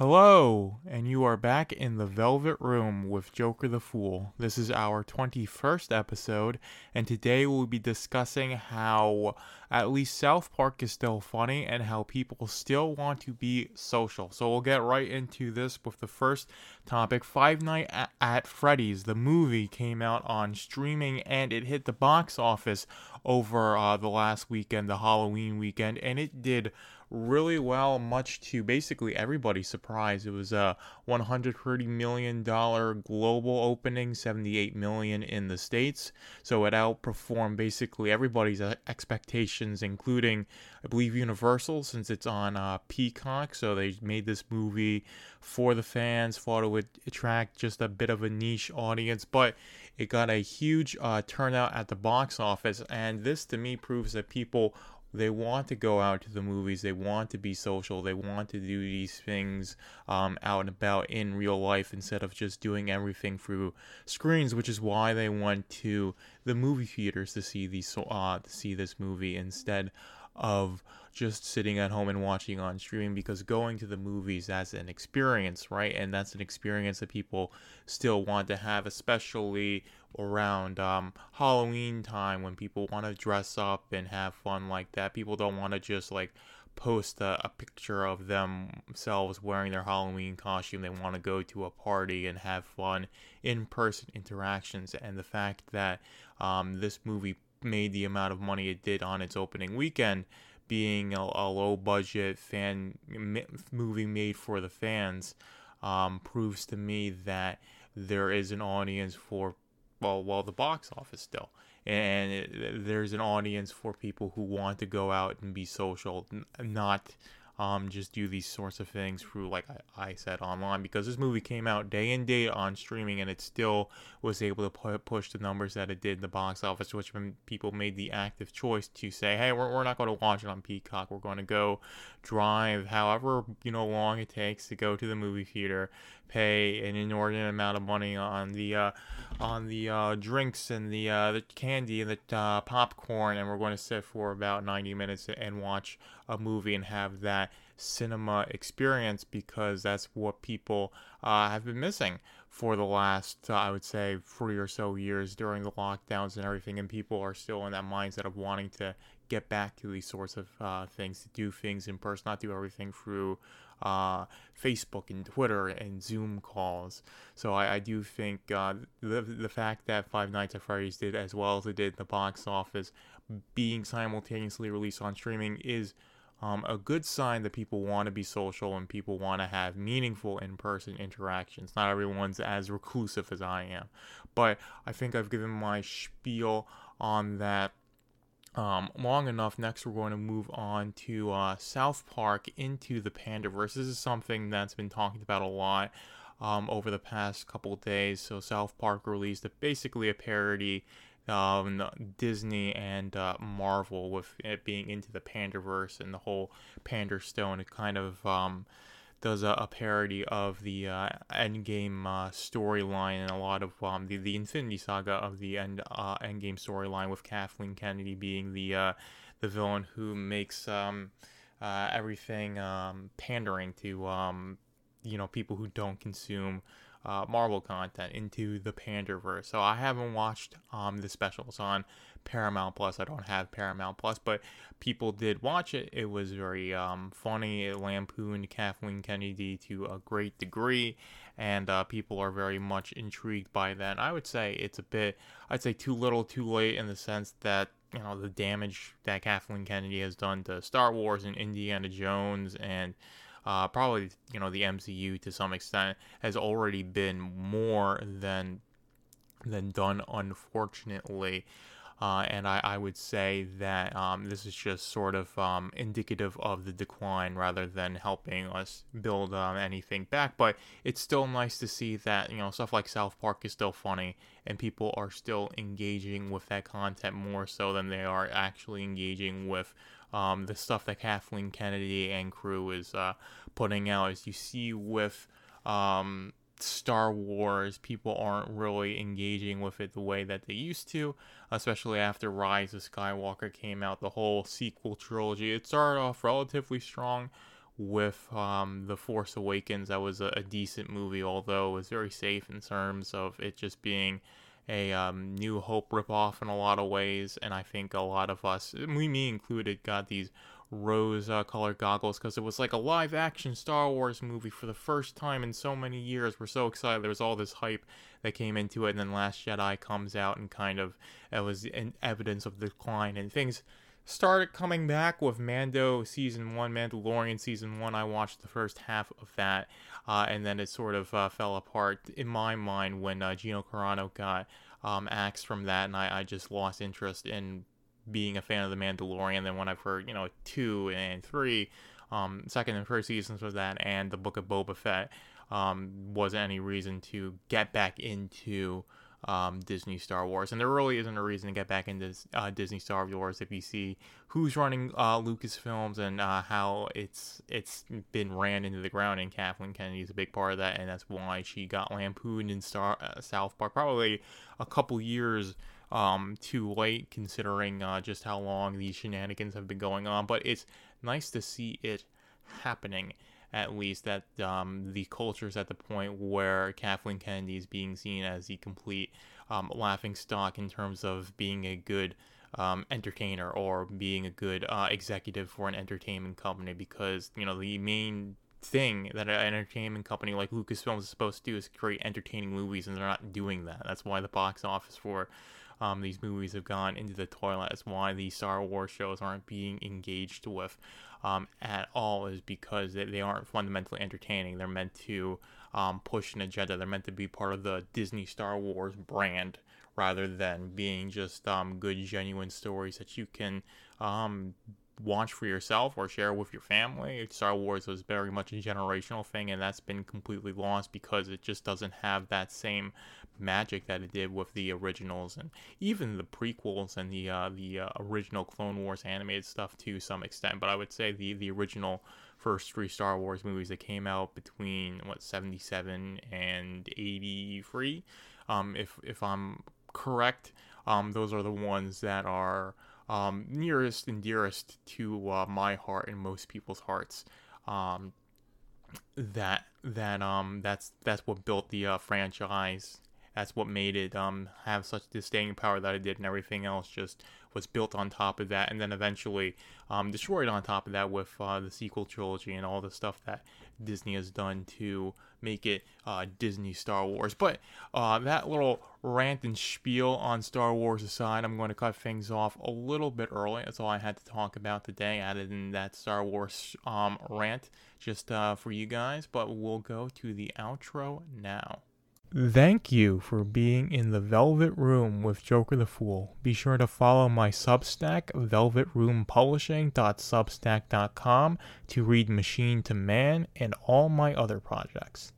Hello, and you are back in the Velvet Room with Joker the Fool. This is our 21st episode, and today we'll be discussing how at least South Park is still funny and how people still want to be social. So we'll get right into this with the first topic. Five Night at Freddy's, the movie, came out on streaming and it hit the box office over uh, the last weekend, the Halloween weekend, and it did really well, much to basically everybody's surprise. It was a 130 million dollar global opening, 78 million in the states. So it outperformed basically everybody's uh, expectations, including I believe Universal, since it's on uh, Peacock. So they made this movie for the fans, thought it would attract just a bit of a niche audience, but it got a huge uh, turnout at the box office, and this to me proves that people they want to go out to the movies. They want to be social. They want to do these things um, out and about in real life instead of just doing everything through screens which is why they went to the movie theaters to see these uh, to see this movie instead of just sitting at home and watching on streaming because going to the movies as an experience right? And that's an experience that people still want to have especially around um, halloween time when people want to dress up and have fun like that. People don't want to just like post a, a, picture of themselves wearing their halloween costume. They want to go to a party and have fun in-person interactions. And the fact that um, this movie made the amount of money it did on its opening weekend, being a, a low budget fan movie made for the fans, um, proves to me that there is an audience for well, well, the box office still, and it, there's an audience for people who want to go out and be social, not um, just do these sorts of things through, like I, I, said, online. Because this movie came out day and date on streaming, and it still was able to pu- push the numbers that it did in the box office, which people made the active choice to say, hey, we're, we're not going to watch it on Peacock. We're going to go drive however you know long it takes to go to the movie theater, pay an inordinate amount of money on the uh, on the uh, drinks and the uh, the candy and the uh, popcorn, and we're going to sit for about 90 minutes and watch a movie and have that cinema experience because that's what people uh, have been missing for the last, uh, I would say, three or so years during the lockdowns and everything. And people are still in that mindset of wanting to get back to these sorts of uh, things, to do things in person, not do everything through uh, Facebook and Twitter and Zoom calls. So I, I do think uh, the the fact that Five Nights at Freddy's did as well as it did in the box office, being simultaneously released on streaming is um, a good sign that people want to be social and people want to have meaningful in person interactions. Not everyone's as reclusive as I am. But I think I've given my spiel on that um, long enough. Next, we're going to move on to uh, South Park into the Panderverse. This is something that's been talked about a lot um, over the past couple days. So, South Park released a, basically a parody um, Disney and uh, Marvel with it being into the Panderverse and the whole Panda Stone. It kind of um, does a, a, parody of the uh, Endgame uh, storyline and a lot of um, the, the Infinity Saga of the end uh, Endgame storyline with Kathleen Kennedy being the uh, the villain who makes um, uh, everything um, pandering to um, you know people who don't consume uh, Marvel content into the Panderverse. So I haven't watched um, the specials on Paramount Plus. I don't have Paramount Plus, but people did watch it. It was very um, funny. It lampooned Kathleen Kennedy to a great degree, and uh, people are very much intrigued by that. And I would say it's a bit, I'd say too little, too late in the sense that you know the damage that Kathleen Kennedy has done to Star Wars and Indiana Jones and uh, probably you know the MCU to some extent has already been more than than done, unfortunately. Uh, and I, I would say that um, this is just sort of um, indicative of the decline rather than helping us build um, anything back. But it's still nice to see that you know stuff like South Park is still funny and people are still engaging with that content more so than they are actually engaging with um, the stuff that Kathleen Kennedy and crew is uh, putting out. As you see with um, Star Wars, people aren't really engaging with it the way that they used to, especially after Rise of Skywalker came out, the whole sequel trilogy. It started off relatively strong with um, The Force Awakens. That was a, a, decent movie, although it was very safe in terms of it just being a um, New Hope ripoff in a lot of ways. And I think a lot of us, me, me included, got these rose uh, colored goggles because it was like a live action Star Wars movie for the first time in so many years. We're so excited. There was all this hype that came into it, and then Last Jedi comes out and kind of it was an evidence of decline and things started coming back with Mando season one, Mandalorian season one. I watched the first half of that, uh, and then it sort of uh, fell apart in my mind when uh, Gina Carano got um, axed from that, and I, I just lost interest in being a fan of the Mandalorian. Then when I've heard you know two and three, um, second and first seasons of that, and the Book of Boba Fett, um, wasn't any reason to get back into um, Disney Star Wars. And there really isn't a reason to get back into uh, Disney Star Wars if you see who's running uh, Lucasfilms and uh, how it's it's been ran into the ground. And Kathleen Kennedy is a big part of that, and that's why she got lampooned in Star uh, South Park probably a couple years. Um, too late considering uh, just how long these shenanigans have been going on, but it's nice to see it happening at least that um, the culture is at the point where Kathleen Kennedy is being seen as the complete um, laughing stock in terms of being a good um, entertainer or being a good uh, executive for an entertainment company because you know the main thing that an entertainment company like Lucasfilm is supposed to do is create entertaining movies, and they're not doing that. That's why the box office for um, these movies have gone into the toilet. That's why the Star Wars shows aren't being engaged with um, at all, is because they, they aren't fundamentally entertaining. They're meant to um, push an agenda. They're meant to be part of the Disney Star Wars brand rather than being just um, good, genuine stories that you can um, watch for yourself or share with your family. Star Wars was very much a generational thing, and that's been completely lost because it just doesn't have that same magic that it did with the originals and even the prequels and the uh, the uh, original Clone Wars animated stuff to some extent. But I would say the the original first three Star Wars movies that came out between what 77 and 83 um, if if I'm correct um, those are the ones that are um, nearest and dearest to uh, my heart and most people's hearts. Um, that that um that's that's what built the uh, franchise. That's what made it um have such the staying power that it did, and everything else just was built on top of that, and then eventually um, destroyed on top of that with uh, the sequel trilogy and all the stuff that Disney has done to make it uh, Disney Star Wars. But uh, that little rant and spiel on Star Wars aside, I'm going to cut things off a little bit early. That's all I had to talk about today, other than that Star Wars um, rant just uh, for you guys. But we'll go to the outro now. Thank you for being in the Velvet Room with Joker the Fool. Be sure to follow my Substack, velvetroompublishing.substack.com, to read Machine to Man and all my other projects.